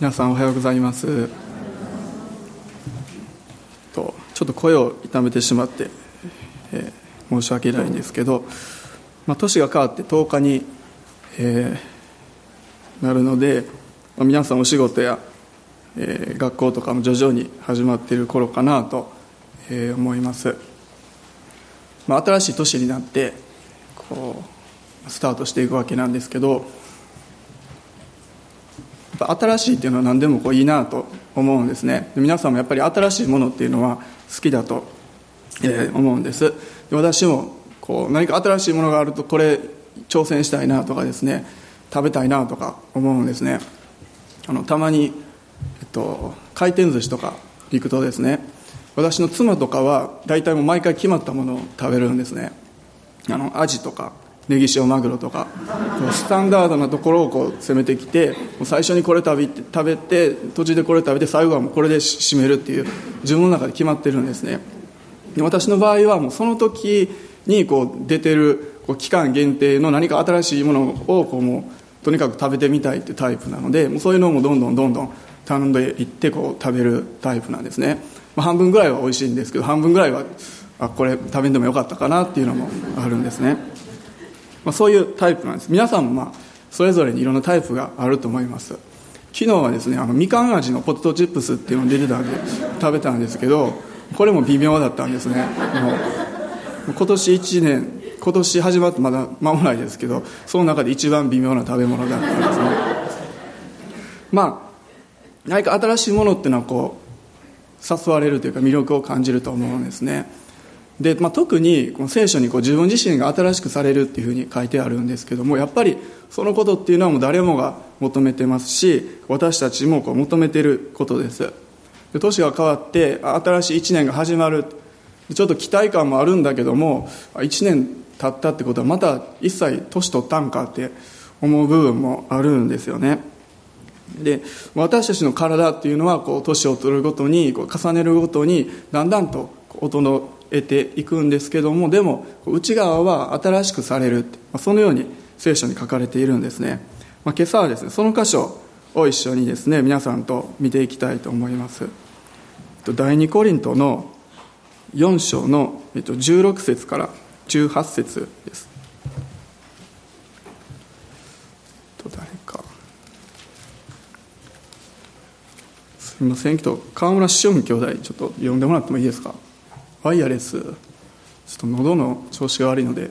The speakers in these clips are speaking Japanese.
皆さんおはようございます。とちょっと声を痛めてしまって、えー、申し訳ないんですけど、まあ、年が変わって10日に、えー、なるので、まあ、皆さんお仕事や、えー、学校とかも徐々に始まっている頃かなと、えー、思います、まあ、新しい年になってこうスタートしていくわけなんですけど新しいっていうのは何でもこういいなと思うんですね。皆さんもやっぱり新しいものっていうのは好きだと、え思うんです。で私もこう何か新しいものがあるとこれ挑戦したいなとかですね食べたいなとか思うんですね。あのたまに、えっと、回転寿司とか行くとですね私の妻とかは大体もう毎回決まったものを食べるんですね。あのアジとか。ネギ塩マグロとかスタンダードなところをこう攻めてきて最初にこれ食べて食べて途中でこれ食べて最後はもうこれで締めるっていう自分の中で決まってるんですね。で私の場合はもうその時にこう出てるこう期間限定の何か新しいものをこうもうとにかく食べてみたいっていうタイプなのでもうそういうのもどんどんどんどん頼んでいってこう食べるタイプなんですね、まあ、半分ぐらいは美味しいんですけど半分ぐらいはあこれ食べんでもよかったかなっていうのもあるんですね。まあ、そういうタイプなんです。皆さんもまあそれぞれにいろんなタイプがあると思います。昨日はですねあのみかん味のポテトチップスっていうのが出てたんで食べたんですけどこれも微妙だったんですね。もう今年1年今年始まってまだ間もないですけどその中で一番微妙な食べ物だったんですね。まあ何か新しいものっていうのはこう誘われるというか魅力を感じると思うんですね。で、まあ、特にこの聖書にこう自分自身が新しくされるっていうふうに書いてあるんですけどもやっぱりそのことっていうのはもう誰もが求めてますし私たちもこう求めてることです。で年が変わって新しい1年が始まる。ちょっと期待感もあるんだけども1年経ったってことはまた一切年取ったんかって思う部分もあるんですよね。で私たちの体っていうのはこう年を取るごとにこう重ねるごとにだんだんと音の得ていくんですけどもでも内側は新しくされるそのように聖書に書かれているんですね、まあ、今朝はですねその箇所を一緒にですね皆さんと見ていきたいと思います。第二コリントの4章の16節から18節です。誰か。すみませんけど川村俊兄弟ちょっと呼んでもらってもいいですか？ワイヤレスちょっと喉の調子が悪いので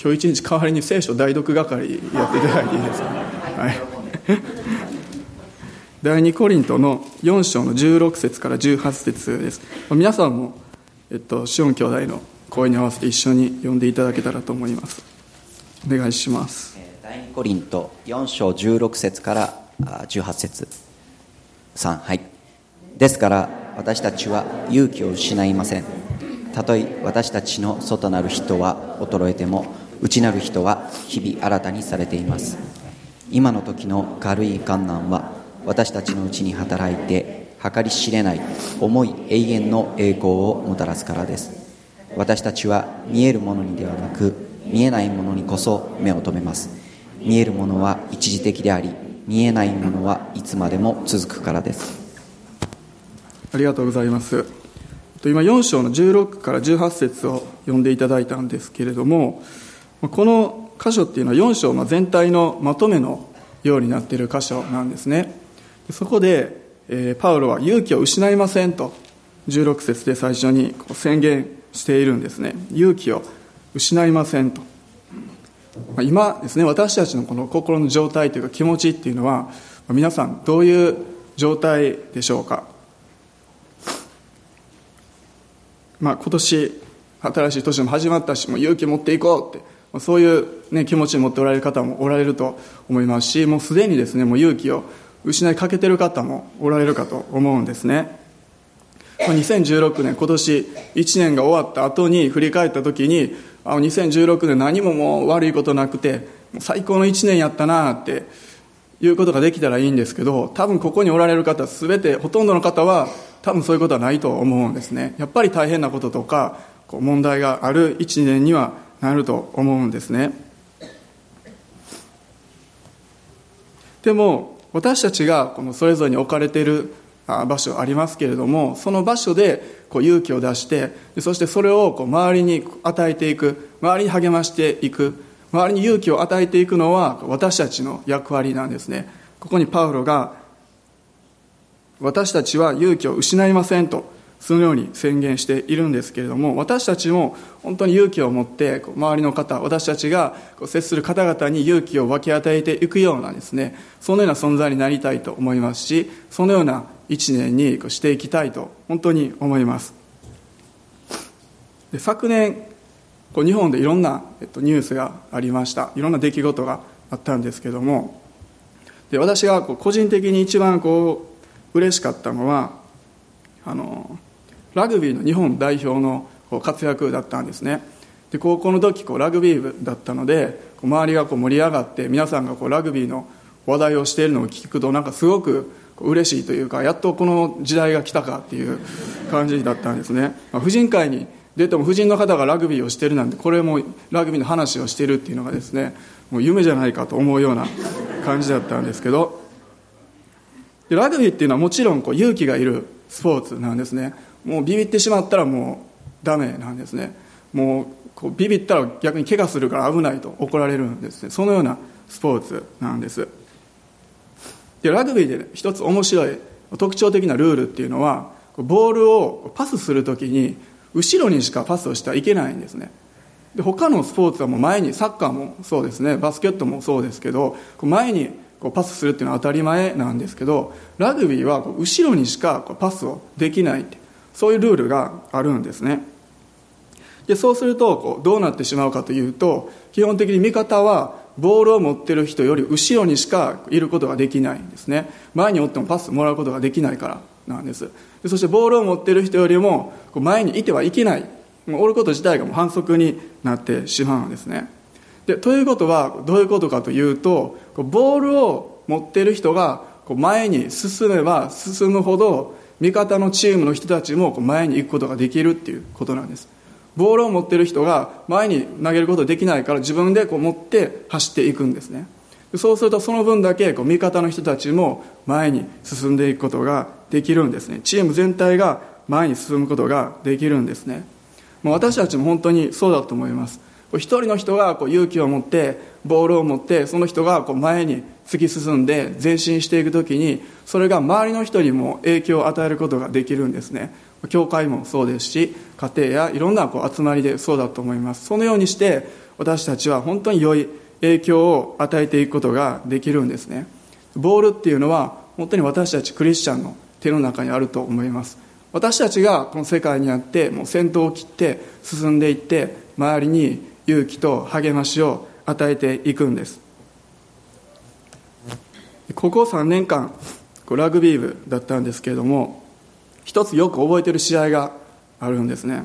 今日一日代わりに聖書代読係やっていただいていいですか、はい、第2コリントの4章の16節から18節です。皆さんも、えっと、シオン兄弟の声に合わせて一緒に読んでいただけたらと思います。お願いします。第2コリント4章16節から18節。3はい。ですから私たちは勇気を失いません。たとえ私たちの外なる人は衰えても内なる人は日々新たにされています。今の時の軽い観難は私たちのうちに働いて計り知れない重い永遠の栄光をもたらすからです。私たちは見えるものにではなく見えないものにこそ目を留めます。見えるものは一時的であり見えないものはいつまでも続くからです。ありがとうございます。今4章の16から18節を読んでいただいたんですけれどもこの箇所っていうのは4章の全体のまとめのようになっている箇所なんですね。そこで、えパウロは勇気を失いませんと16節で最初に宣言しているんですね。勇気を失いませんと。今ですね私たちのこの心の状態というか気持ちっていうのは皆さんどういう状態でしょうか？まあ、今年新しい年も始まったしもう勇気持っていこうってまあそういう、ね、気持ちを持っておられる方もおられると思いますしもうすでにですねもう勇気を失いかけてる方もおられるかと思うんですね。2016年今年1年が終わった後に振り返った時にあ2016年何ももう悪いことなくて最高の1年やったなっていうことができたらいいんですけど多分ここにおられる方全てほとんどの方は多分そういうことはないと思うんですね。やっぱり大変なこととかこう問題がある1年にはなると思うんですね。でも私たちがこのそれぞれに置かれている場所ありますけれどもその場所でこう勇気を出してそしてそれをこう周りに与えていく周りに励ましていく周りに勇気を与えていくのは私たちの役割なんですね。ここにパウロが私たちは勇気を失いませんとそのように宣言しているんですけれども私たちも本当に勇気を持って周りの方私たちが接する方々に勇気を分け与えていくようなですね。そのような存在になりたいと思いますしそのような一年にしていきたいと本当に思います。昨年こう日本でいろんな、えっと、ニュースがありました。いろんな出来事があったんですけども。で私が個人的に一番こう嬉しかったのはあのラグビーの日本代表の活躍だったんですね。で高校の時こうラグビー部だったので周りがこう盛り上がって皆さんがこうラグビーの話題をしているのを聞くとなんかすごく嬉しいというかやっとこの時代が来たかっていう感じだったんですね、まあ、婦人会に出ても婦人の方がラグビーをしてるなんてこれもラグビーの話をしてるっていうのがですねもう夢じゃないかと思うような感じだったんですけどでラグビーっていうのはもちろんこう勇気がいるスポーツなんですね。もうビビってしまったらもうダメなんですね。もうこうビビったら逆に怪我するから危ないと怒られるんですね。そのようなスポーツなんです。でラグビーで一つ面白い特徴的なルールっていうのはボールをパスするときに後ろにしかパスをしてはいけないんですね。で他のスポーツはもう前にサッカーもそうですね。バスケットもそうですけど前にこうパスするっていうのは当たり前なんですけどラグビーは後ろにしかこうパスをできないってそういうルールがあるんですね。でそうするとこうどうなってしまうかというと基本的に味方はボールを持ってる人より後ろにしかいることができないんですね。前におってもパスもらうことができないから。なんです。そしてボールを持ってる人よりも前にいてはいけない。もうおること自体がもう反則になってしまうんですね。でということはどういうことかというとボールを持ってる人が前に進めば進むほど味方のチームの人たちも前に行くことができるっていうことなんです。ボールを持ってる人が前に投げることできないから自分でこう持って走っていくんですね。そうするとその分だけこう味方の人たちも前に進んでいくことができるんですね。チーム全体が前に進むことができるんですね。もう私たちも本当にそうだと思います。一人の人がこう勇気を持ってボールを持ってその人がこう前に突き進んで前進していく時にそれが周りの人にも影響を与えることができるんですね。教会もそうですし家庭やいろんなこう集まりでそうだと思います。そのようにして私たちは本当に良い影響を与えていくことができるんですね。ボールっていうのは本当に私たちクリスチャンの手の中にあると思います。私たちがこの世界にあってもう先頭を切って進んでいって周りに勇気と励ましを与えていくんです。ここ3年間ラグビー部だったんですけれども一つよく覚えてる試合があるんですね。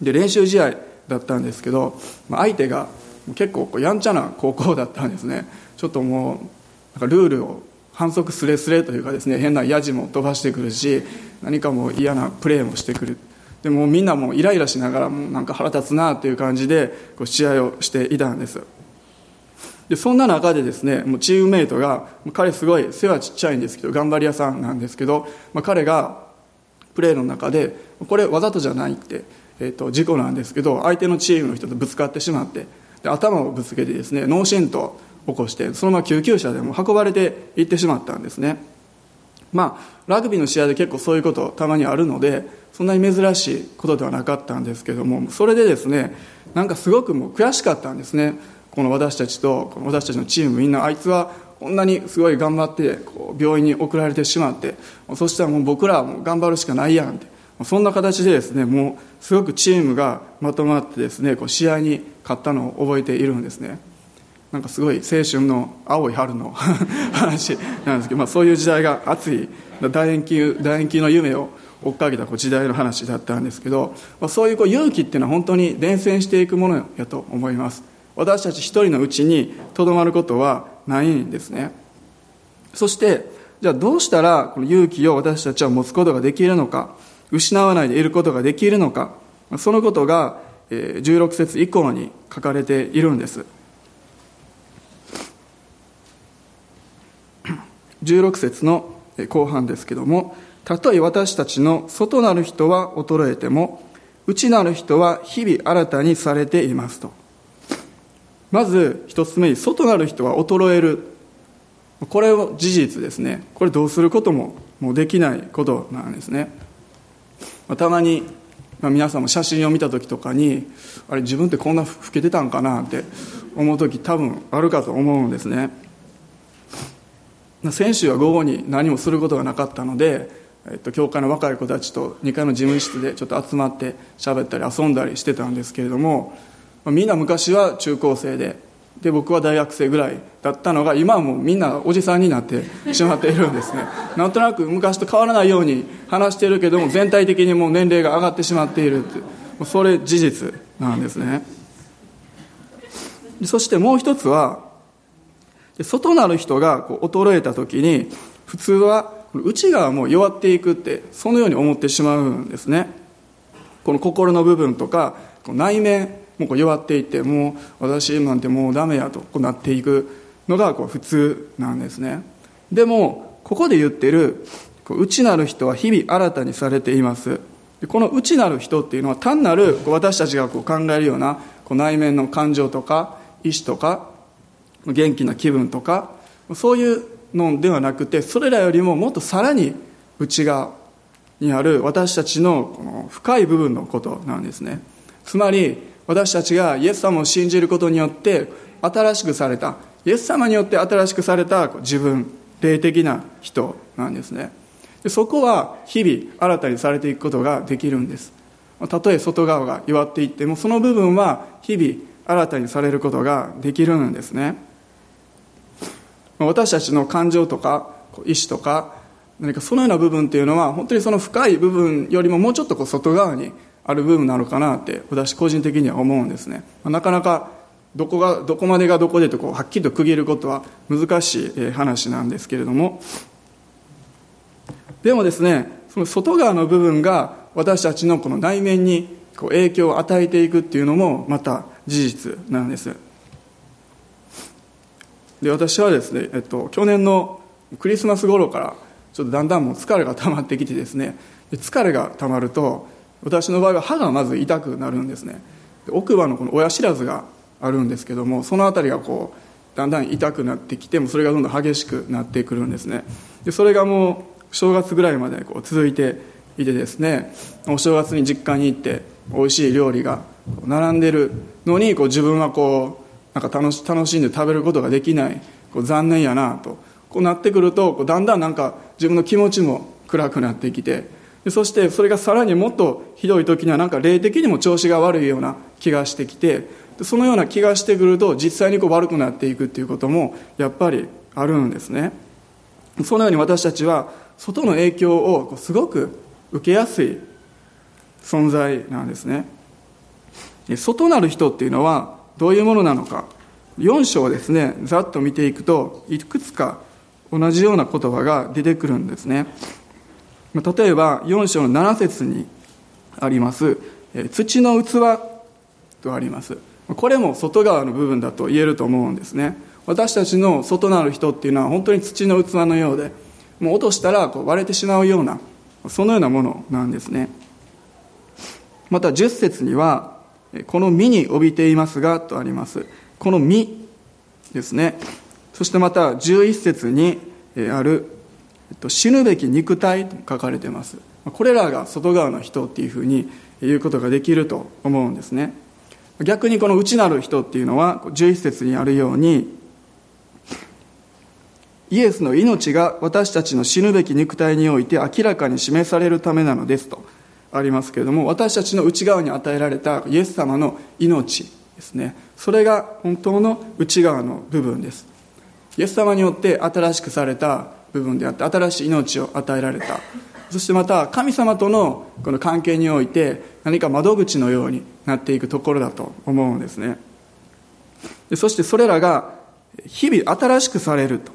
で練習試合だったんですけど相手が結構やんちゃな高校だったんですね。ちょっともうなんかルールを反則すれすれというかですね変なやじも飛ばしてくるし何かもう嫌なプレーもしてくる。でもみんなもイライラしながらもなんか腹立つなっていう感じでこう試合をしていたんです。でそんな中でですねもうチームメイトが彼すごい背はちっちゃいんですけど頑張り屋さんなんですけど、まあ、彼がプレーの中でこれわざとじゃないって、えー、と事故なんですけど相手のチームの人とぶつかってしまってで頭をぶつけてですね脳震盪起こしてそのまま救急車でも運ばれていってしまったんですね。まあラグビーの試合で結構そういうことたまにあるのでそんなに珍しいことではなかったんですけどもそれでですねなんかすごくもう悔しかったんですね。この私たちとこの私たちのチームみんなあいつはこんなにすごい頑張ってこう病院に送られてしまってそしたらもう僕らはもう頑張るしかないやんって。そんな形でですねもうすごくチームがまとまってですねこう試合に勝ったのを覚えているんですね。なんかすごい青春の青い春の 話なんですけど、まあ、そういう時代が熱い楕円球楕円球の夢を追っかけたこう時代の話だったんですけど、まあ、そういうこう勇気っていうのは本当に伝染していくものやと思います。私たち一人のうちにとどまることはないんですね。そしてじゃあどうしたらこの勇気を私たちは持つことができるのか失わないでいることができるのかそのことが16節以降に書かれているんです。16節の後半ですけどもたとえ私たちの外なる人は衰えても内なる人は日々新たにされていますと。まず一つ目に外なる人は衰える。これを事実ですね。これどうすることももうできないことなんですね。たまに皆さんも写真を見た時とかにあれ自分ってこんな老けてたんかなって思う時多分あるかと思うんですね。先週は午後に何もすることがなかったので、えっと、教会の若い子たちと2階の事務室でちょっと集まって喋ったり遊んだりしてたんですけれどもみんな昔は中高生でで僕は大学生ぐらいだったのが今はもうみんなおじさんになってしまっているんですね。なんとなく昔と変わらないように話してるけども全体的にもう年齢が上がってしまっているってそれ事実なんですね。そしてもう一つはで外なる人がこう衰えた時に普通は内側も弱っていくってそのように思ってしまうんですね。この心の部分とか内面もこう弱っていってもう私なんてもうダメやとこうなっていくのがこう普通なんですね。でもここで言ってる内なる人は日々新たにされています。この内なる人っていうのは単なる私たちがこう考えるようなこう内面の感情とか意志とか元気な気分とかそういうのではなくてそれらよりももっとさらに内側にある私たちのこの深い部分のことなんですね。つまり私たちがイエス様を信じることによって新しくされたイエス様によって新しくされた自分霊的な人なんですね。でそこは日々新たにされていくことができるんです。たとえ外側が弱っていってもその部分は日々新たにされることができるんですね。私たちの感情とか意志とか何かそのような部分っていうのは本当にその深い部分よりももうちょっとこう外側にある部分なのかなって私個人的には思うんですね。なかなかどこがどこまでがどこでとこうはっきりと区切ることは難しい話なんですけれども。でもですねその外側の部分が私たちのこの内面にこう影響を与えていくっていうのもまた事実なんです。で私はですね、えっと、去年のクリスマス頃からちょっとだんだんもう疲れが溜まってきてですね疲れが溜まると私の場合は歯がまず痛くなるんですね。奥歯のこの親知らずがあるんですけどもその辺りがこうだんだん痛くなってきてもそれがどんどん激しくなってくるんですね。でそれがもう正月ぐらいまでこう続いていてですねお正月に実家に行って美味しい料理が並んでるのにこう自分はこうなんか楽し楽しんで食べることができないこう残念やなと。こうなってくるとこうだんだんなんか自分の気持ちも暗くなってきてそしてそれがさらにもっとひどい時にはなんか霊的にも調子が悪いような気がしてきてそのような気がしてくると実際にこう悪くなっていくっていうこともやっぱりあるんですね。そのように私たちは外の影響をすごく受けやすい存在なんですね。外なる人っていうのはどういうものなのか。4章をですねざっと見ていくといくつか同じような言葉が出てくるんですね。例えば4章の7節にあります土の器とあります。これも外側の部分だと言えると思うんですね。私たちの外なる人っていうのは本当に土の器のようでもう落としたらこう割れてしまうようなそのようなものなんですね。また10節にはこの実に帯びていますがとあります。この実ですね。そしてまた11節にある死ぬべき肉体と書かれています。これらが外側の人っていうふうに言うことができると思うんですね。逆にこの内なる人っていうのは11節にあるようにイエスの命が私たちの死ぬべき肉体において明らかに示されるためなのですと。ありますけれども私たちの内側に与えられたイエス様の命ですね。それが本当の内側の部分です。イエス様によって新しくされた部分であって新しい命を与えられた。そしてまた神様とのこの関係において何か窓口のようになっていくところだと思うんですね。そしてそれらが日々新しくされると。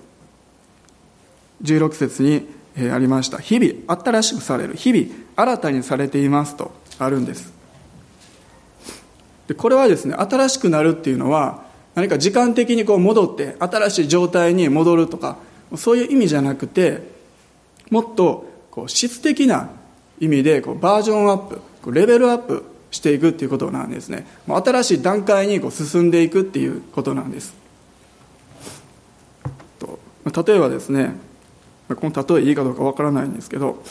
16節にありました。日々新しくされる。日々新たにされていますとあるんです。でこれはですね新しくなるっていうのは何か時間的にこう戻って新しい状態に戻るとかそういう意味じゃなくてもっとこう質的な意味でこうバージョンアップこうレベルアップしていくっていうことなんですね。新しい段階にこう進んでいくっていうことなんです。例えばですねこの例えいいかどうかわからないんですけど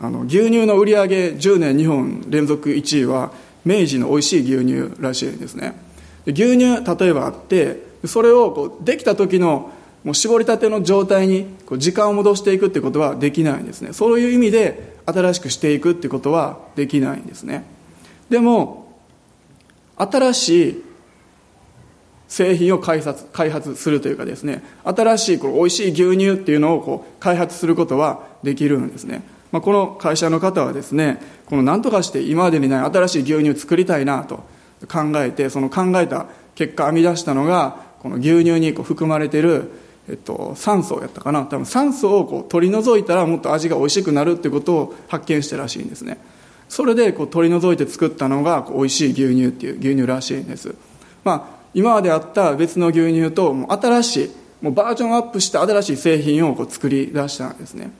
あの牛乳の売り上げ10年日本連続1位は明治の美味しい牛乳らしいんですね。牛乳例えばあってそれをこうできた時のもう絞りたての状態にこう時間を戻していくってことはできないんですね。そういう意味で新しくしていくってことはできないんですね。でも新しい製品を開発開発するというかですね新しいこ美味しい牛乳っていうのをこう開発することはできるんですね、まあ、この会社の方はですねこの何とかして今までにない新しい牛乳を作りたいなと考えてその考えた結果編み出したのがこの牛乳にこう含まれている、えっと、酸素やったかな。多分酸素をこう取り除いたらもっと味が美味しくなるっていうことを発見したらしいんですね。それでこう取り除いて作ったのがこう美味しい牛乳っていう牛乳らしいんです。まあ今まであった別の牛乳ともう新しいもうバージョンアップした新しい製品をこう作り出したんですね。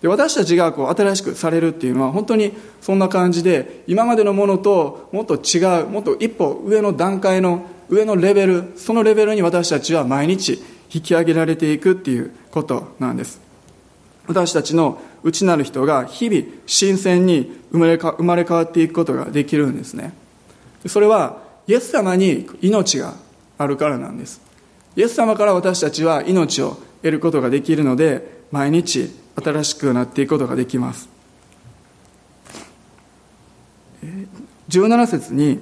で私たちがこう新しくされるっていうのは本当にそんな感じで今までのものともっと違うもっと一歩上の段階の上のレベルそのレベルに私たちは毎日引き上げられていくっていうことなんです。私たちの内なる人が日々新鮮に生まれ生まれ変わっていくことができるんですね。それはイエス様に命があるからなんです。イエス様から私たちは命を得ることができるので毎日新しくなっていくことができます。17節に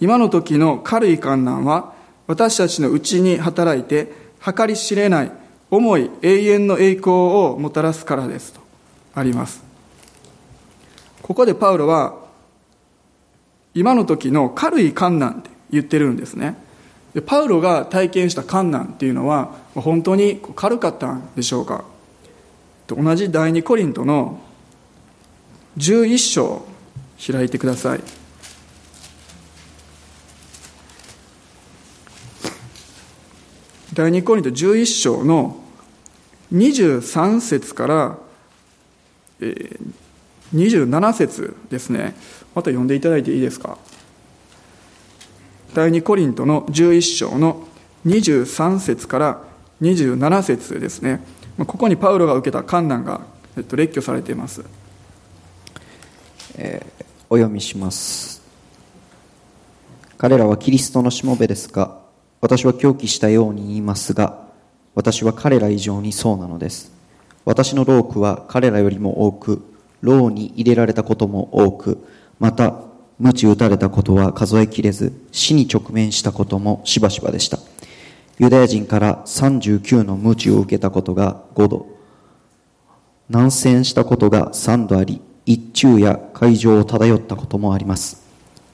今の時の軽い観難は私たちのうちに働いて計り知れない重い永遠の栄光をもたらすからですとあります。ここでパウロは今の時の軽い観難って言ってるんですね。でパウロが体験した観難っていうのは本当に軽かったんでしょうか。同じ第二コリントの11章開いてください。第二コリント11章の23節から、27節ですね。また読んでいただいていいですか？第二コリントの11章の23節から27節ですね。ここにパウロが受けた観難が、えっと、列挙されています、えー、お読みします。彼らはキリストのしもべですが私は狂気したように言いますが私は彼ら以上にそうなのです。私の労苦は彼らよりも多く牢に入れられたことも多くまた鞭打たれたことは数えきれず死に直面したこともしばしばでした。ユダヤ人から39の鞭を受けたことが5度。南遷したことが3度あり一昼夜海上を漂ったこともあります。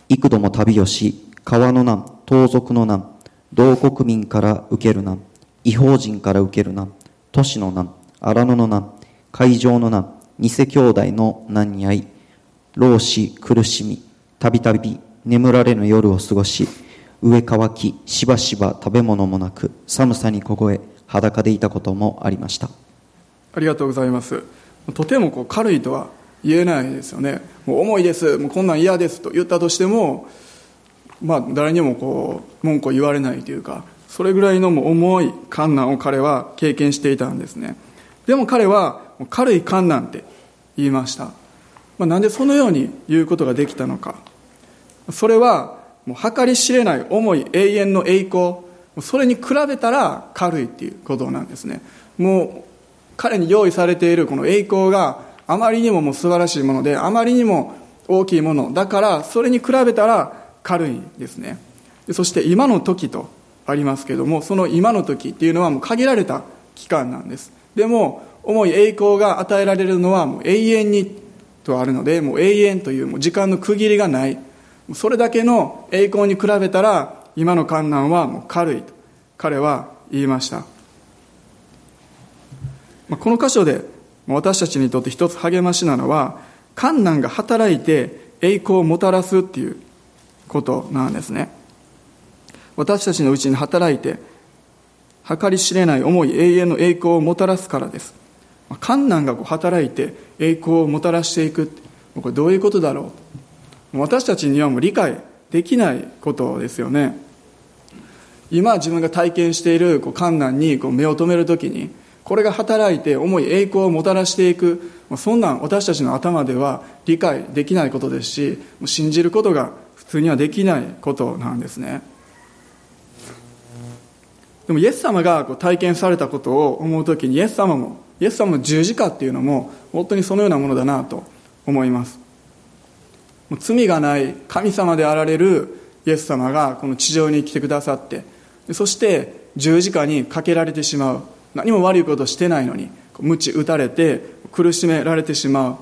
幾度も旅をし川の難盗賊の難同国民から受ける難違法人から受ける難都市の難荒野の難海上の難偽兄弟の難に遭い老死苦しみたびたび眠られぬ夜を過ごし上乾きしばしば食べ物もなく寒さに凍え裸でいたこともありました。ありがとうございます。とてもこう軽いとは言えないですよね。もう重いですもうこんなん嫌ですと言ったとしてもまあ誰にもこう文句を言われないというかそれぐらいのも重い観難を彼は経験していたんですね。でも彼は軽い観難って言いました、まあ、なんでそのように言うことができたのか。それはもう計り知れない重い永遠の栄光。それに比べたら軽いっていうことなんですね。もう彼に用意されているこの栄光があまりにももう素晴らしいものであまりにも大きいもの。だからそれに比べたら軽いんですね。そして今の時とありますけどもその今の時っていうのはもう限られた期間なんです。でも重い栄光が与えられるのはもう永遠にとあるのでもう永遠というもう時間の区切りがない。それだけの栄光に比べたら今の観難はもう軽いと彼は言いました。この箇所で私たちにとって一つ励ましなのは観難が働いて栄光をもたらすっていうことなんですね。私たちのうちに働いて計り知れない思い永遠の栄光をもたらすからです。観難がこう働いて栄光をもたらしていくこれどういうことだろう。私たちにはもう理解できないことですよね。今自分が体験しているこう観難にこう目を留めるときにこれが働いて重い栄光をもたらしていくそんなん私たちの頭では理解できないことですし信じることが普通にはできないことなんですね。でもイエス様が体験されたことを思う時にイエス様もイエス様の十字架っていうのも本当にそのようなものだなと思います。罪がない神様であられるイエス様がこの地上に来てくださってそして十字架にかけられてしまう。何も悪いことしてないのに鞭打たれて苦しめられてしまう。も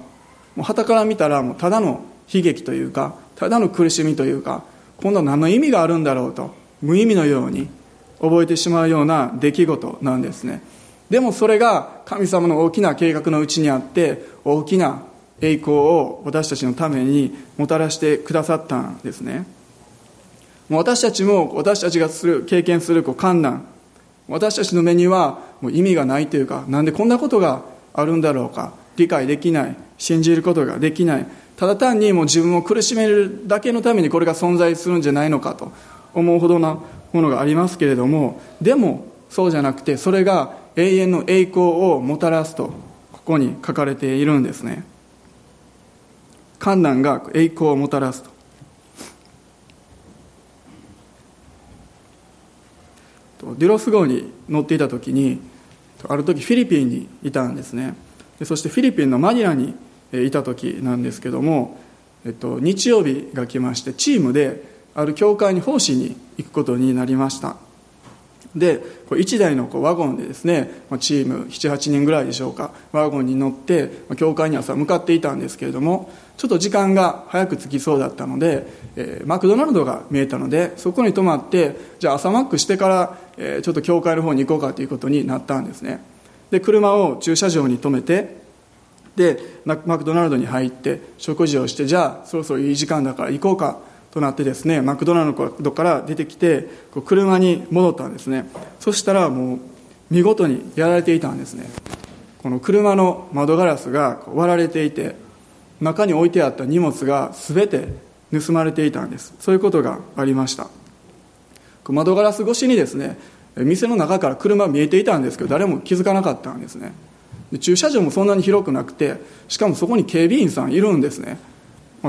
う旗から見たらもうただの悲劇というかただの苦しみというか今度は何の意味があるんだろうと無意味のように覚えてしまうような出来事なんですね。でもそれが神様の大きな計画のうちにあって大きな栄光を私たちのためにもたらしてくださったんですね。もう私たちも私たちがする経験するこう観難私たちの目にはもう意味がないというかなんでこんなことがあるんだろうか。理解できない。信じることができない。ただ単にもう自分を苦しめるだけのためにこれが存在するんじゃないのかと思うほどなものがありますけれどもでもそうじゃなくてそれが永遠の栄光をもたらすとここに書かれているんですね。観難が栄光をもたらすと。デュロス号に乗っていた時にある時フィリピンにいたんですね。そしてフィリピンのマニラにいた時なんですけども、えっと、日曜日が来ましてチームである教会に奉仕に行くことになりました。で1台のこうワゴンでですねチーム78人ぐらいでしょうかワゴンに乗って教会に朝向かっていたんですけれどもちょっと時間が早く着きそうだったので、えー、マクドナルドが見えたのでそこに泊まってじゃあ朝マックしてから、えー、ちょっと教会の方に行こうかということになったんですね。で車を駐車場に止めてでマクドナルドに入って食事をしてじゃあそろそろいい時間だから行こうかとなってですねマクドナルドから出てきて車に戻ったんですね。そしたらもう見事にやられていたんですね。この車の窓ガラスが割られていて中に置いてあった荷物が全て盗まれていたんです。そういうことがありました。窓ガラス越しにですね店の中から車見えていたんですけど誰も気づかなかったんですね。駐車場もそんなに広くなくてしかもそこに警備員さんいるんですね。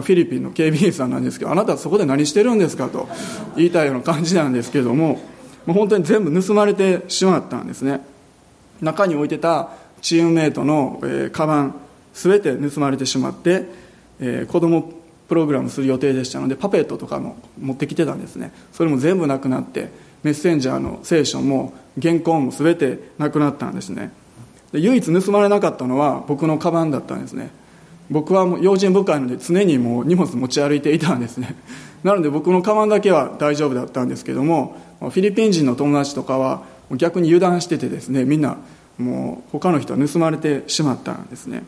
フィリピンの警備員さんなんですけどあなたはそこで何してるんですかと言いたいような感じなんですけどももう本当に全部盗まれてしまったんですね。中に置いてたチームメイトの、えー、カバン全て盗まれてしまって、えー、子供プログラムする予定でしたのでパペットとかも持ってきてたんですね。それも全部なくなってメッセンジャーの聖書も原稿も全てなくなったんですね。で唯一盗まれなかったのは僕のカバンだったんですね。僕はもう用心深いので常にもう荷物持ち歩いていたんですね。なので僕のカバンだけは大丈夫だったんですけどもフィリピン人の友達とかは逆に油断しててですねみんなもう他の人は盗まれてしまったんですね。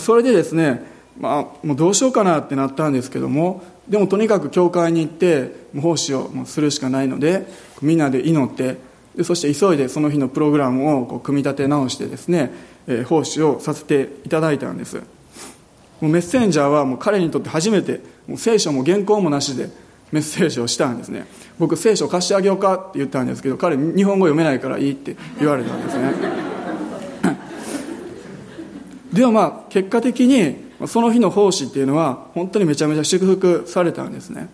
それでですね、まあ、もうどうしようかなってなったんですけどもでもとにかく教会に行って奉仕をするしかないのでみんなで祈ってでそして急いでその日のプログラムをこう組み立て直してですね、奉仕をさせていただいたんです。もうメッセンジャーはもう彼にとって初めてもう聖書も原稿もなしでメッセージをしたんですね。僕聖書貸してあげようかって言ったんですけど彼日本語読めないからいいって言われたんですね。でもまあ結果的にその日の奉仕っていうのは本当にめちゃめちゃ祝福されたんですね。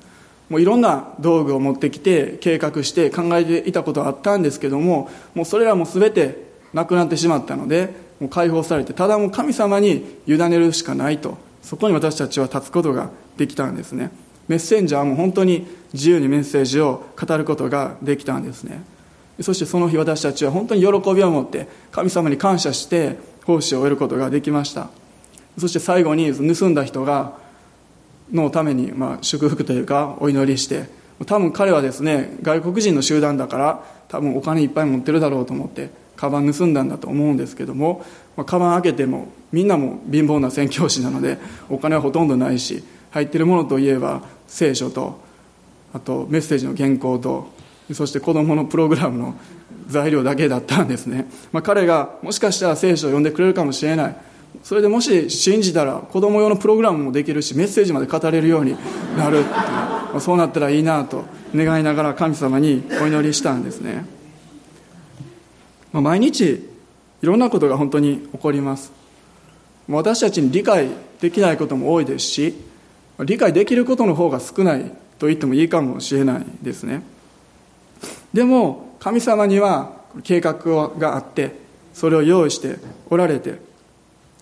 もういろんな道具を持ってきて計画して考えていたことはあったんですけどももうそれらも全てなくなってしまったのでもう解放されてただもう神様に委ねるしかないと。そこに私たちは立つことができたんですね。メッセンジャーも本当に自由にメッセージを語ることができたんですね。そしてその日私たちは本当に喜びを持って神様に感謝して奉仕を終えることができました。そして最後に盗んだ人がのために、まあ、祝福というかお祈りして多分彼はですね外国人の集団だから多分お金いっぱい持ってるだろうと思ってカバン盗んだんだと思うんですけども、まあ、カバン開けてもみんなも貧乏な宣教師なのでお金はほとんどないし入ってるものといえば聖書とあとメッセージの原稿とそして子供のプログラムの材料だけだったんですね、まあ、彼がもしかしたら聖書を読んでくれるかもしれない。それでもし信じたら子供用のプログラムもできるしメッセージまで語れるようになるっていう、まあ、そうなったらいいなと願いながら神様にお祈りしたんですね、まあ、毎日いろんなことが本当に起こります。私たちに理解できないことも多いですし理解できることの方が少ないと言ってもいいかもしれないですね。でも神様には計画があってそれを用意しておられて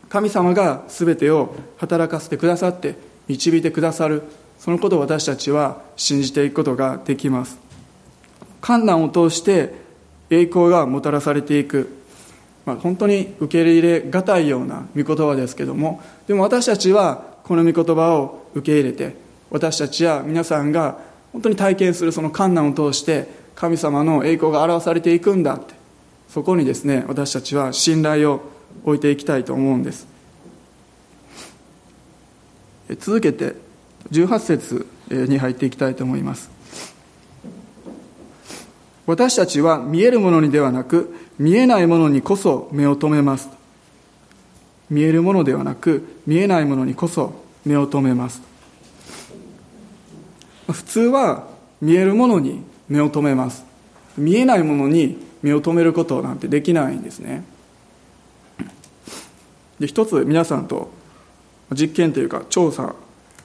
神様が全てを働かせてくださって導いてくださるそのことを私たちは信じていくことができます。観難を通して栄光がもたらされていく、まあ、本当に受け入れがたいような御言葉ですけどもでも私たちはこの御言葉を受け入れて私たちや皆さんが本当に体験するその観難を通して神様の栄光が表されていくんだってそこにですね私たちは信頼を置いていきたいと思うんです。続けて18節に入っていきたいと思います。私たちは見えるものにではなく見えないものにこそ目を留めます。見えるものではなく見えないものにこそ目を留めます。普通は見えるものに目を留めます。見えないものに目を留めることなんてできないんですね。で一つ皆さんと実験というか調査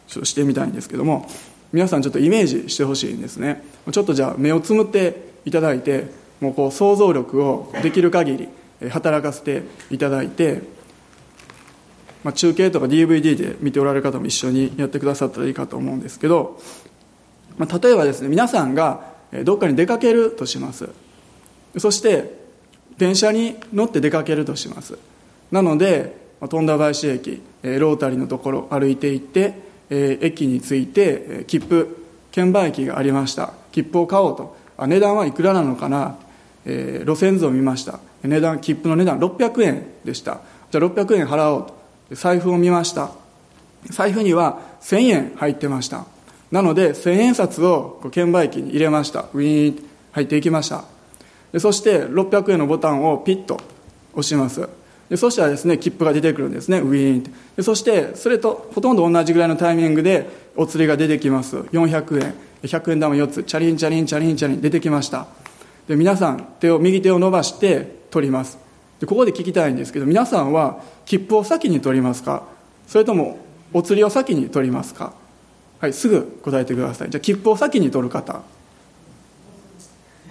してみたいんですけども皆さんちょっとイメージしてほしいんですね。ちょっとじゃあ目をつむっていただいてもうこう想像力をできる限り働かせていただいて、まあ、中継とか DVD で見ておられる方も一緒にやってくださったらいいかと思うんですけど、まあ、例えばですね皆さんがどっかに出かけるとします。そして電車に乗って出かけるとします。なので富田林駅ロータリーのところ歩いて行って駅に着いて切符券売機がありました。切符を買おうと。値段はいくらなのかな、えー、路線図を見ました。値段切符の値段600円でした。じゃあ600円払おうと。財布を見ました。財布には1000円入ってました。なので1000円札を券売機に入れました。ウィーン入っていきました。そして600円のボタンをピッと押します。でそしたらですね切符が出てくるんですねウィーンって。でそしてそれとほとんど同じぐらいのタイミングでお釣りが出てきます。400円。100円玉4つ。チャリンチャリンチャリンチャリン。出てきました。で皆さん手を右手を伸ばして取ります。でここで聞きたいんですけど皆さんは切符を先に取りますか？それともお釣りを先に取りますか？はいすぐ答えてください。じゃあ切符を先に取る方。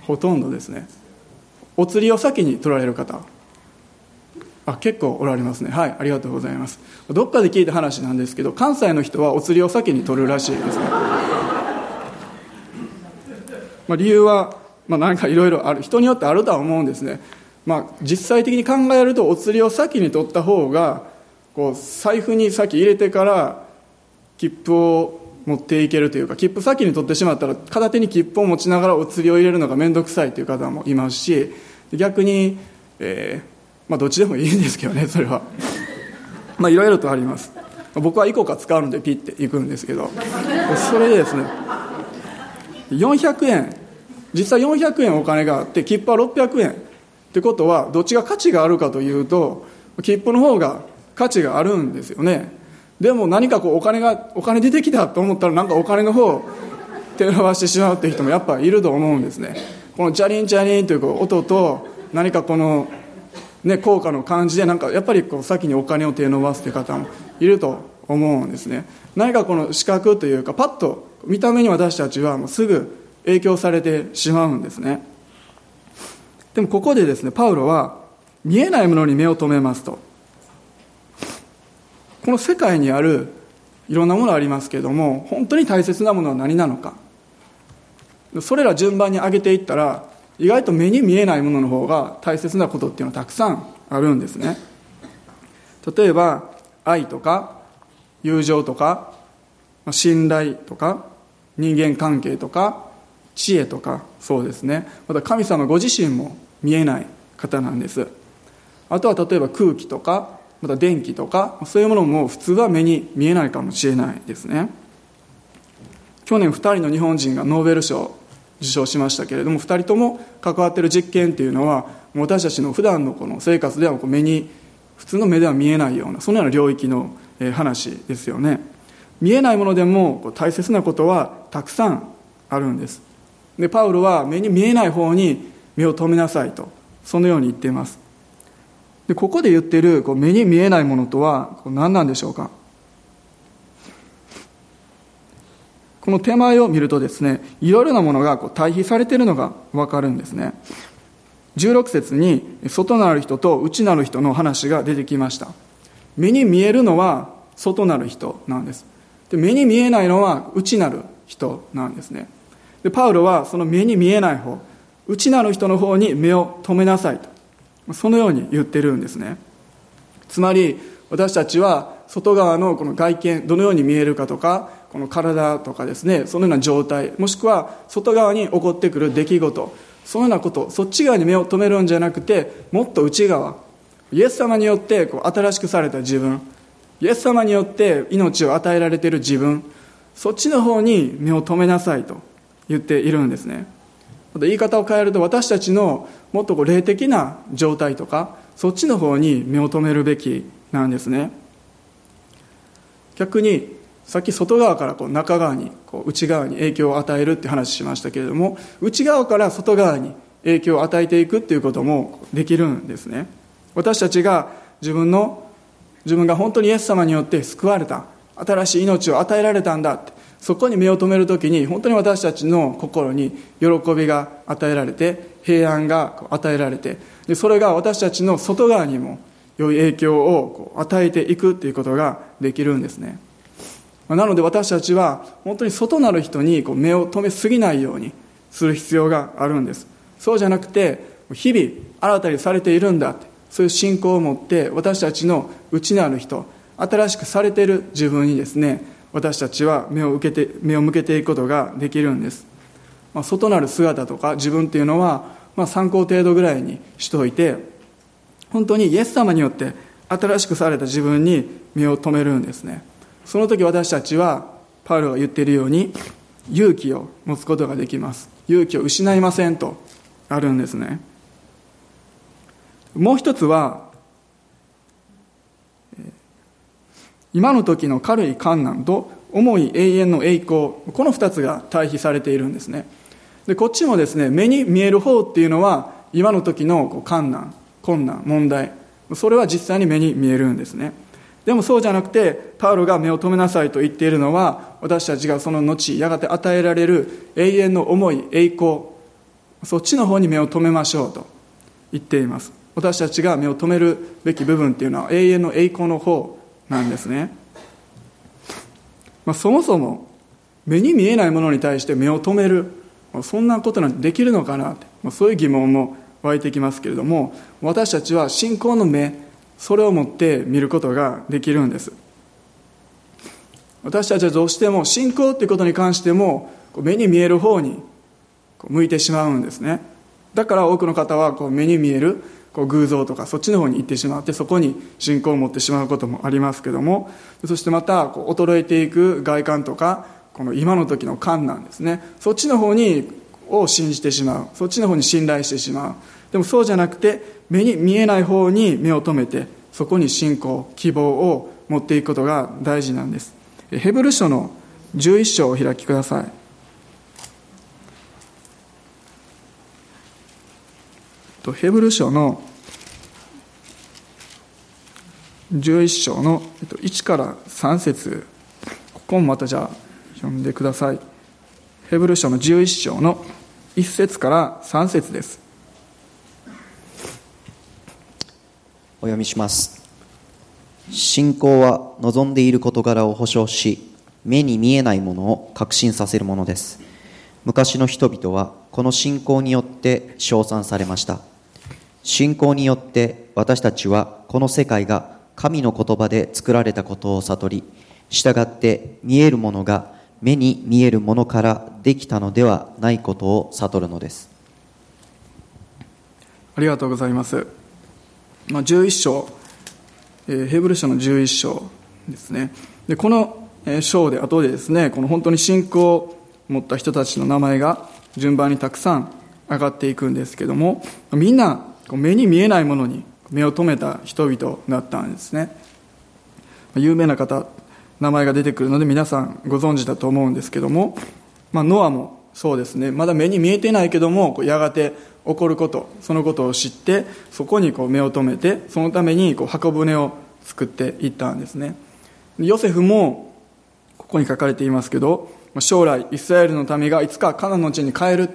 ほとんどですね。お釣りを先に取られる方。あ結構おられますね。はいありがとうございます。どっかで聞いた話なんですけど関西の人はお釣りを先に取るらしいですね、まあ、理由は、まあ、何かいろいろある人によってあるとは思うんですね、まあ、実際的に考えるとお釣りを先に取った方がこう財布に先入れてから切符を持っていけるというか切符先に取ってしまったら片手に切符を持ちながらお釣りを入れるのが面倒くさいという方もいますし逆に、えーまあどっちでもいいんですけどねそれは。まあいろいろとあります。僕はイコカ使うのでピッて行くんですけど。それでですね400円。実際400円お金があって切符は600円。ってことはどっちが価値があるかというと切符の方が価値があるんですよね。でも何かこうお金がお金出てきたと思ったらなんかお金の方手を伸ばしてしまうっていう人もやっぱいると思うんですね。このチャリンチャリンという音と何かこのね、効果の感じでなんかやっぱりこう先にお金を手伸ばすという方もいると思うんですね。何かこの視覚というかパッと見た目に私たちはもうすぐ影響されてしまうんですね。でもここでですねパウロは見えないものに目を留めますと。この世界にあるいろんなものありますけれども本当に大切なものは何なのか。それら順番に上げていったら意外と目に見えないものの方が大切なことっていうのはたくさんあるんですね。例えば愛とか友情とか信頼とか人間関係とか知恵とかそうですね。また神様ご自身も見えない方なんです。あとは例えば空気とかまた電気とかそういうものも普通は目に見えないかもしれないですね。去年2人の日本人がノーベル賞受賞しましたけれども2人とも関わっている実験っていうのは私たちの普段のこの生活では目に普通の目では見えないようなそのような領域の話ですよね。見えないものでも大切なことはたくさんあるんです。でパウロは目に見えない方に目を留めなさいとそのように言っています。でここで言っているこう目に見えないものとは何なんでしょうか？この手前を見るとですねいろいろなものがこう対比されているのが分かるんですね。16節に外なる人と内なる人の話が出てきました。目に見えるのは外なる人なんです。で目に見えないのは内なる人なんですね。でパウロはその目に見えない方内なる人の方に目を留めなさいとそのように言ってるんですね。つまり私たちは外側のこの外見どのように見えるかとかこの体とかですねそのような状態もしくは外側に起こってくる出来事そのようなことそっち側に目を留めるんじゃなくてもっと内側イエス様によってこう新しくされた自分イエス様によって命を与えられている自分そっちの方に目を留めなさいと言っているんですね。言い方を変えると私たちのもっとこう霊的な状態とかそっちの方に目を留めるべきなんですね。逆にさっき外側からこう中側にこう内側に影響を与えるって話しましたけれども内側から外側に影響を与えていくっていうこともできるんですね。私たちが自分の自分が本当にイエス様によって救われた新しい命を与えられたんだってそこに目を留める時に本当に私たちの心に喜びが与えられて平安が与えられてでそれが私たちの外側にも良い影響を与えていくっていうことができるんですね。なので私たちは本当に外なる人にこう目を留めすぎないようにする必要があるんです。そうじゃなくて日々新たにされているんだってそういう信仰を持って私たちの内なる人新しくされている自分にですね私たちは目を受けて目を向けていくことができるんです、まあ、外なる姿とか自分っていうのは、まあ、参考程度ぐらいにしておいて本当にイエス様によって新しくされた自分に目を留めるんですね。その時私たちはパウロが言っているように勇気を持つことができます。勇気を失いませんとあるんですね。もう一つは今の時の軽い観難と重い永遠の栄光この二つが対比されているんですね。でこっちもですね目に見える方っていうのは今の時の観難困難問題それは実際に目に見えるんですね。でもそうじゃなくてパウロが目を留めなさいと言っているのは私たちがその後やがて与えられる永遠の思い栄光そっちの方に目を留めましょうと言っています。私たちが目を留めるべき部分っていうのは永遠の栄光の方なんですね、まあ、そもそも目に見えないものに対して目を留めるそんなことなんてできるのかなって、そういう疑問も湧いてきますけれども私たちは信仰の目それを持って見ることができるんです。私たちはどうしても信仰っていうことに関しても目に見える方に向いてしまうんですね。だから多くの方はこう目に見えるこう偶像とかそっちの方に行ってしまってそこに信仰を持ってしまうこともありますけどもそしてまたこう衰えていく外観とかこの今の時の観なんですね。そっちの方にを信じてしまう。そっちの方に信頼してしまう。でもそうじゃなくて目に見えない方に目を留めてそこに信仰希望を持っていくことが大事なんです。ヘブル書の11章を開きください。ヘブル書の11章の1から3節。ここもまたじゃあ読んでください。ヘブル書の11章の1節から3節です。お読みします。信仰は望んでいる事柄を保証し目に見えないものを確信させるものです。昔の人々はこの信仰によって称賛されました。信仰によって私たちはこの世界が神の言葉で作られたことを悟り従って見えるものが目に見えるものからできたのではないことを悟るのです。ありがとうございます。まあ、11章、えー、ヘブル書の11章ですね。でこの章で後でですねこの本当に信仰を持った人たちの名前が順番にたくさん上がっていくんですけどもみんな目に見えないものに目を留めた人々だったんですね。有名な方名前が出てくるので皆さんご存知だと思うんですけども、まあ、ノアもそうですね。まだ目に見えてないけどもやがて起こることそのことを知ってそこにこう目を留めてそのためにこう箱舟を作っていったんですね。ヨセフもここに書かれていますけど将来イスラエルの民がいつかカナの地に帰る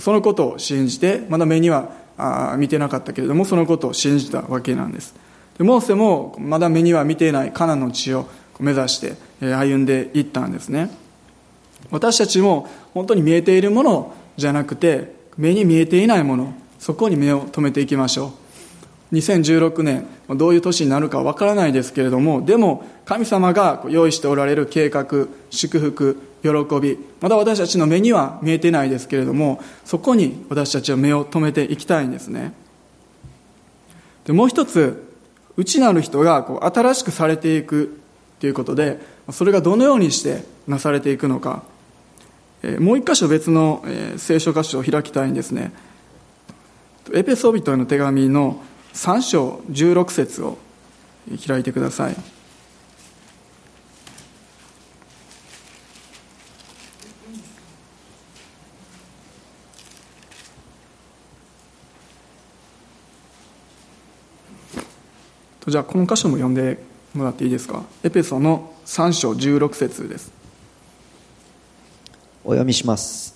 そのことを信じてまだ目には見てなかったけれどもそのことを信じたわけなんです。でモーセもまだ目には見ていないカナの地を目指して歩んでいったんですね。私たちも本当に見えているものじゃなくて目に見えていないものそこに目を留めていきましょう。2016年どういう年になるかわからないですけれどもでも神様が用意しておられる計画祝福喜びまだ私たちの目には見えてないですけれどもそこに私たちは目を留めていきたいんですね。でもう一つ内なる人がこう新しくされていくということでそれがどのようにしてなされていくのか。もう一箇所別の聖書箇所を開きたいんですね。エペソビトへの手紙の3章16節を開いてください。じゃあこの箇所も読んでもらっていいですか？エペソの3章16節です。お読みします。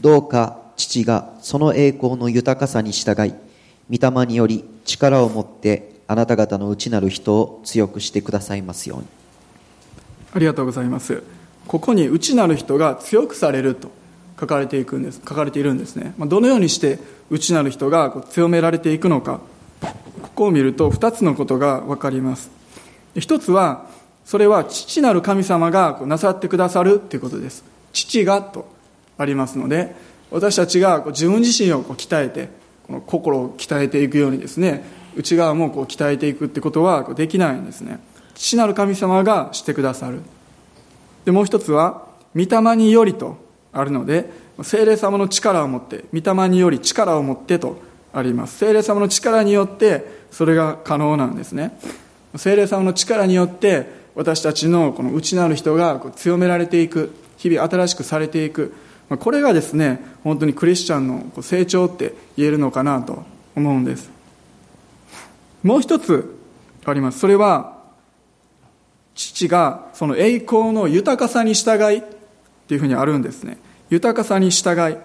どうか父がその栄光の豊かさに従い御霊により力を持ってあなた方の内なる人を強くしてくださいますように。ありがとうございます。ここに内なる人が強くされると書かれていくんです書かれているんですね。どのようにして内なる人が強められていくのかここを見ると2つのことが分かります。一つはそれは父なる神様がなさってくださるということです。父がとありますので私たちが自分自身を鍛えてこの心を鍛えていくようにですね内側もこう鍛えていくってことはできないんですね。父なる神様がしてくださる。でもう一つは御霊によりとあるので精霊様の力を持って御霊により力を持ってとあります。精霊様の力によってそれが可能なんですね。精霊様の力によって私たちのこの内なる人が強められていく。日々新しくされていく。これがですね本当にクリスチャンの成長って言えるのかなと思うんです。もう一つあります。それは父がその栄光の豊かさに従いっていうふうにあるんですね。豊かさに従い。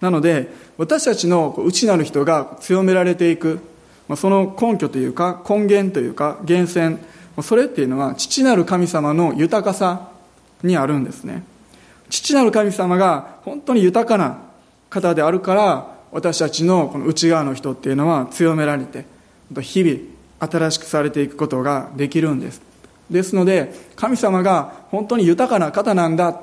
なので私たちの内なる人が強められていく。その根拠というか根源というか源泉。それっていうのは父なる神様の豊かさにあるんですね。父なる神様が本当に豊かな方であるから私たちのこの内側の人っていうのは強められて日々新しくされていくことができるんです。ですので神様が本当に豊かな方なんだ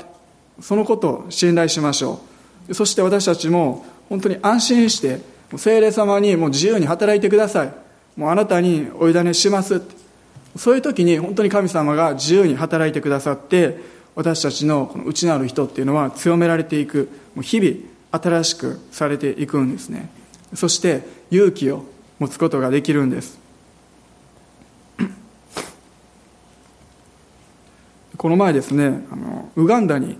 そのことを信頼しましょう。そして私たちも本当に安心して聖霊様にもう自由に働いてください。もうあなたにお委ねしますそういう時に本当に神様が自由に働いてくださって私たちのこの内なる人っていうのは強められていくもう日々新しくされていくんですね。そして勇気を持つことができるんです。この前ですねあのウガンダに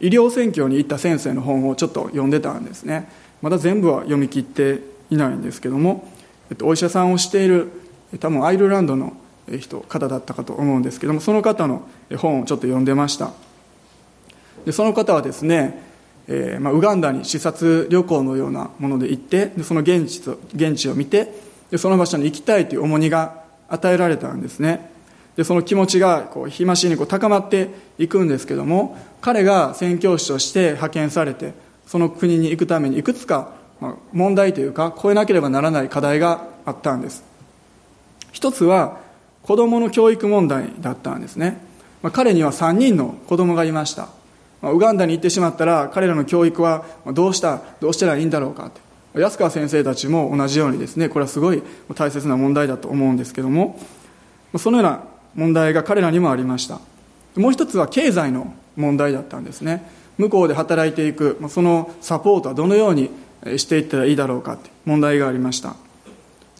医療選挙に行った先生の本をちょっと読んでたんですね。まだ全部は読み切っていないんですけども、えっと、お医者さんをしている多分アイルランドの人方だったかと思うんですけどもその方の本をちょっと読んでました。でその方はですね、えーまあ、ウガンダに視察旅行のようなもので行ってでその現地と現地を見てでその場所に行きたいという重荷が与えられたんですね。でその気持ちがこう日増しにこう高まっていくんですけども彼が宣教師として派遣されてその国に行くためにいくつか問題というか超えなければならない課題があったんです。一つは子供の教育問題だったんですね、まあ、彼には3人の子供がいました、まあ、ウガンダに行ってしまったら彼らの教育はどうしたどうしたらいいんだろうかって。安川先生たちも同じようにですねこれはすごい大切な問題だと思うんですけどもそのような問題が彼らにもありました。もう一つは経済の問題だったんですね。向こうで働いていくそのサポートはどのようにしていったらいいだろうかって問題がありました。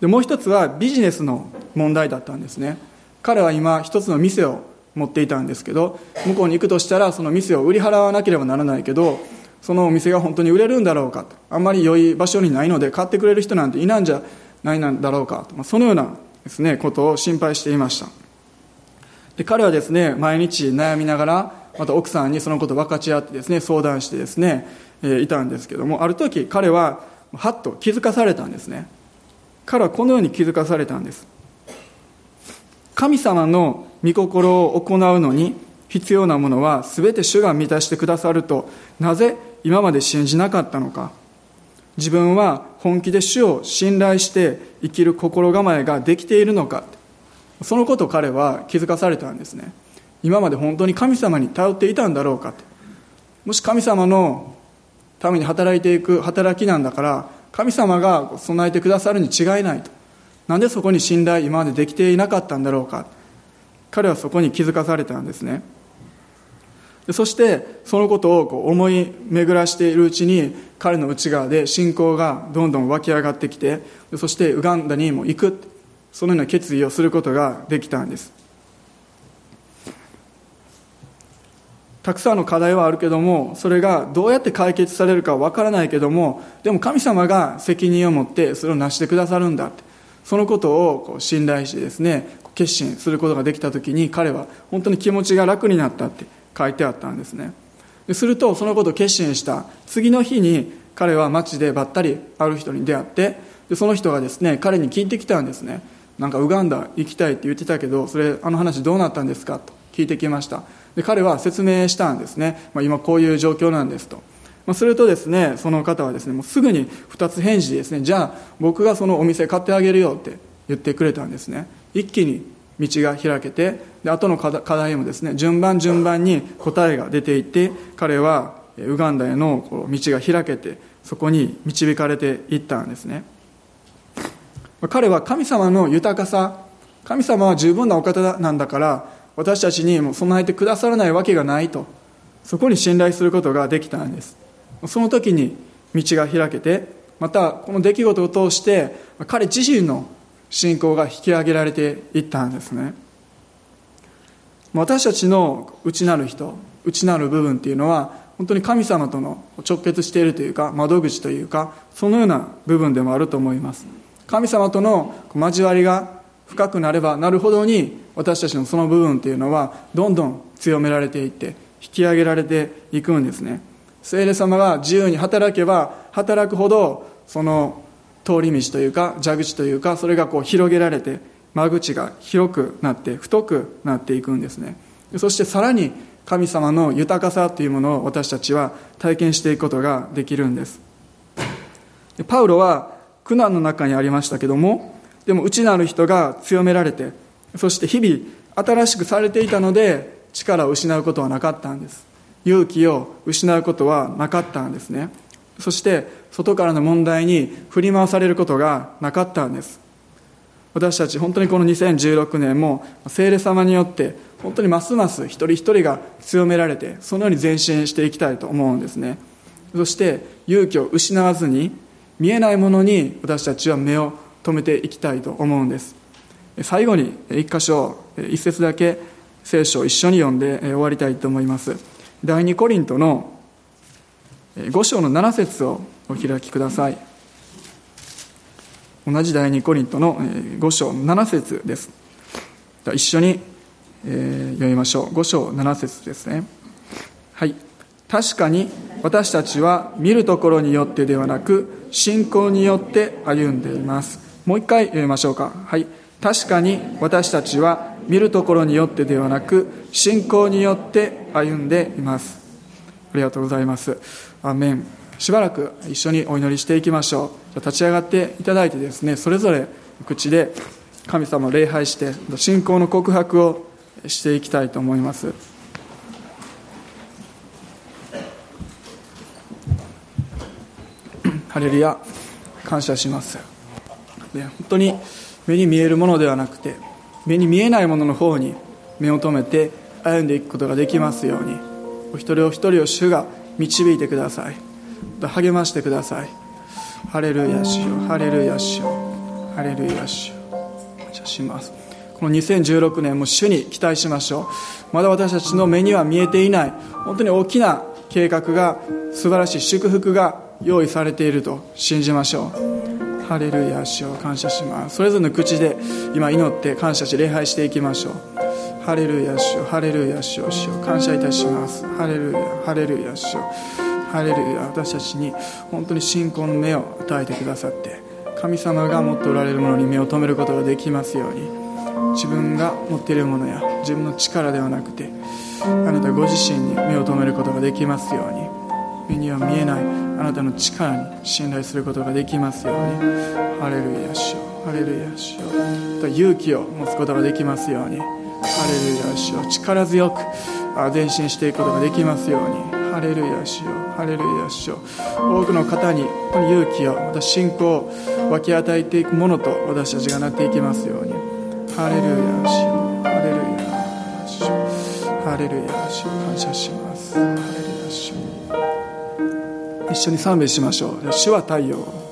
でもう一つはビジネスの問題だったんですね。彼は今一つの店を持っていたんですけど向こうに行くとしたらその店を売り払わなければならないけどそのお店が本当に売れるんだろうかと。あんまり良い場所にないので買ってくれる人なんていないんじゃないんだろうかと、まあ、そのようなですねことを心配していました。で彼はですね毎日悩みながらまた奥さんにそのことを分かち合ってですね相談してですね、えー、いたんですけどもある時彼ははっと気づかされたんですね。彼はこのように気づかされたんです。神様の御心を行うのに必要なものは全て主が満たしてくださるとなぜ今まで信じなかったのか。自分は本気で主を信頼して生きる心構えができているのか。そのことを彼は気づかされたんですね。今まで本当に神様に頼っていたんだろうか。もし神様のために働いていく働きなんだから神様が備えてくださるに違いないと。なんでそこに信頼今までできていなかったんだろうか。彼はそこに気づかされたんですね。そしてそのことをこう思い巡らしているうちに彼の内側で信仰がどんどん湧き上がってきてそしてウガンダにも行く。そのような決意をすることができたんです。たくさんの課題はあるけどもそれがどうやって解決されるかわからないけどもでも神様が責任を持ってそれを成してくださるんだって。そのことをこう信頼してですね決心することができた時に彼は本当に気持ちが楽になったって書いてあったんですね。するとそのことを決心した次の日に彼は街でばったりある人に出会ってでその人がですね彼に聞いてきたんですね。なんかウガンダ行きたいって言ってたけどそれあの話どうなったんですか？と聞いてきました。で彼は説明したんですね、まあ、今こういう状況なんですと、まあ、するとですねその方はですねもうすぐに2つ返事ですね。じゃあ僕がそのお店買ってあげるよって言ってくれたんですね。一気に道が開けてで後の課題もですね順番順番に答えが出ていって彼はウガンダへの道が開けてそこに導かれていったんですね。彼は神様の豊かさ神様は十分なお方なんだから私たちにも備えてくださらないわけがないと。そこに信頼することができたんです。その時に道が開けてまたこの出来事を通して彼自身の信仰が引き上げられていったんですね。私たちの内なる人内なる部分っていうのは本当に神様との直結しているというか窓口というかそのような部分でもあると思います。神様との交わりが深くなればなるほどに私たちのその部分っていうのはどんどん強められていって引き上げられていくんですね。聖霊様が自由に働けば働くほどその通り道というか蛇口というかそれがこう広げられて間口が広くなって太くなっていくんですね。そしてさらに神様の豊かさというものを私たちは体験していくことができるんです。パウロは苦難の中にありましたけどもでも内なる人が強められてそして日々新しくされていたので力を失うことはなかったんです。勇気を失うことはなかったんですね。そして外からの問題に振り回されることがなかったんです。私たち本当にこの2016年も聖霊様によって本当にますます一人一人が強められてそのように前進していきたいと思うんですね。そして勇気を失わずに見えないものに私たちは目を止めていきたいと思うんです。最後に一箇所一節だけ聖書を一緒に読んで終わりたいと思います。第二コリントの5章の7節をお開きください。同じ第二コリントの5章の7節です。一緒に読みましょう。5章7節ですね。はい。確かに私たちは見るところによってではなく信仰によって歩んでいます。もう一回読みましょうか。はい。確かに私たちは見るところによってではなく、信仰によって歩んでいます。ありがとうございます。アメン。しばらく一緒にお祈りしていきましょう。立ち上がっていただいてですね、それぞれ口で神様を礼拝して、信仰の告白をしていきたいと思います。ハレルヤ感謝しますね、本当に目に見えるものではなくて目に見えないものの方に目を留めて歩んでいくことができますようにお一人お一人を主が導いてください。励ましてください。ハレルヤしよ。ハレルヤしよ。ハレルヤしよ。感謝します。この2016年も主に期待しましょう。まだ私たちの目には見えていない本当に大きな計画が素晴らしい祝福が用意されていると信じましょう。ハレルヤ主を感謝します。それぞれの口で今祈って感謝し礼拝していきましょう。ハレルヤ主ハレルヤ主を主を感謝いたします。ハレルヤハレルヤ主ハレルヤ私たちに本当に信仰の目を与えてくださって神様が持っておられるものに目を留めることができますように。自分が持っているものや自分の力ではなくてあなたご自身に目を留めることができますように。目には見えない。あなたの力に信頼することができますように。ハレルヤしよハレルヤしよ勇気を持つことができますように。ハレルヤしよ力強く前進していくことができますように。ハレルヤしよハレルヤしよ多くの方に勇気をまた信仰を分け与えていくものと私たちがなっていきますように。ハレルヤしよハレルヤしよハレルヤしよ感謝します。一緒に賛美しましょう。主は太陽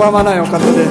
拒まないお方で。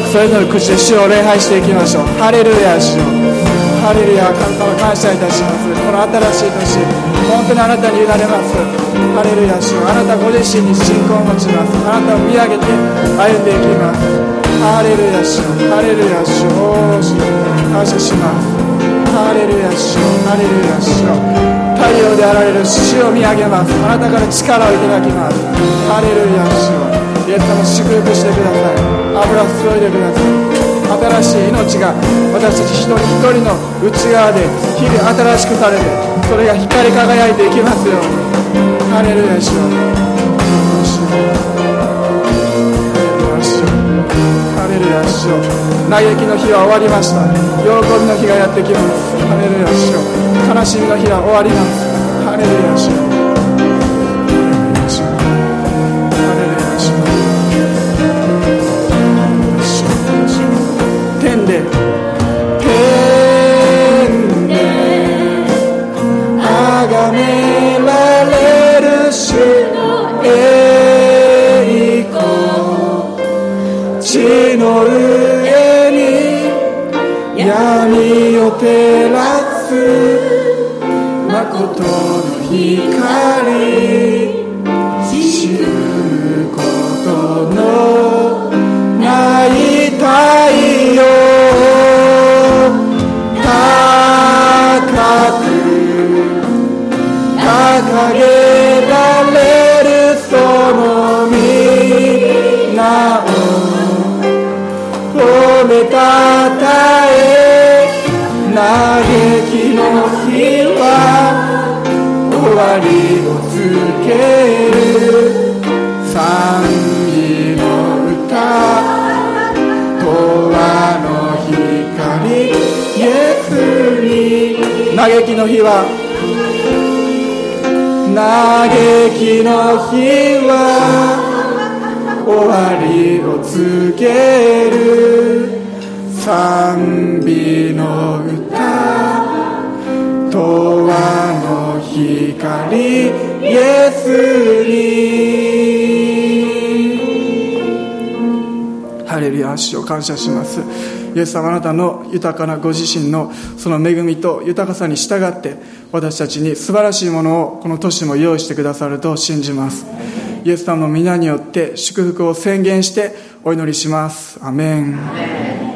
くそれぞれ口で主を礼拝していきましょう。ハレルヤ主よ。ハレルヤ神様感謝いたします。この新しい年本当にあなたに委ねます。ハレルヤ主よ。あなたご自身に信仰を持ちます。あなたを見上げて歩んでいきます。ハレルヤ主よ。ハレルヤ主よ。お主よ。感謝します。ハレルヤ主よ。ハレルヤ主よ。太陽であられる主を見上げます。あなたから力をいただきます。ハレルヤ主よ。イエス様祝福してください。油を注いでください新しい命が私たち一人一人の内側で日々新しくされてそれが光り輝いていきますように。ハレルヤ主よ主よハレルヤ主よ嘆きの日は終わりました。喜びの日がやってきます。ハレルヤ主よ悲しみの日は終わります。ハレルヤ主上に闇を照らす誠の光。きの日は嘆きの日は終わりを告げる。賛美の歌永遠の光イエスに。ハレルヤ主を感謝します。イエス様あなたの豊かなご自身のその恵みと豊かさに従って私たちに素晴らしいものをこの年も用意してくださると信じます。イエス様の皆によって祝福を宣言してお祈りします。アメン。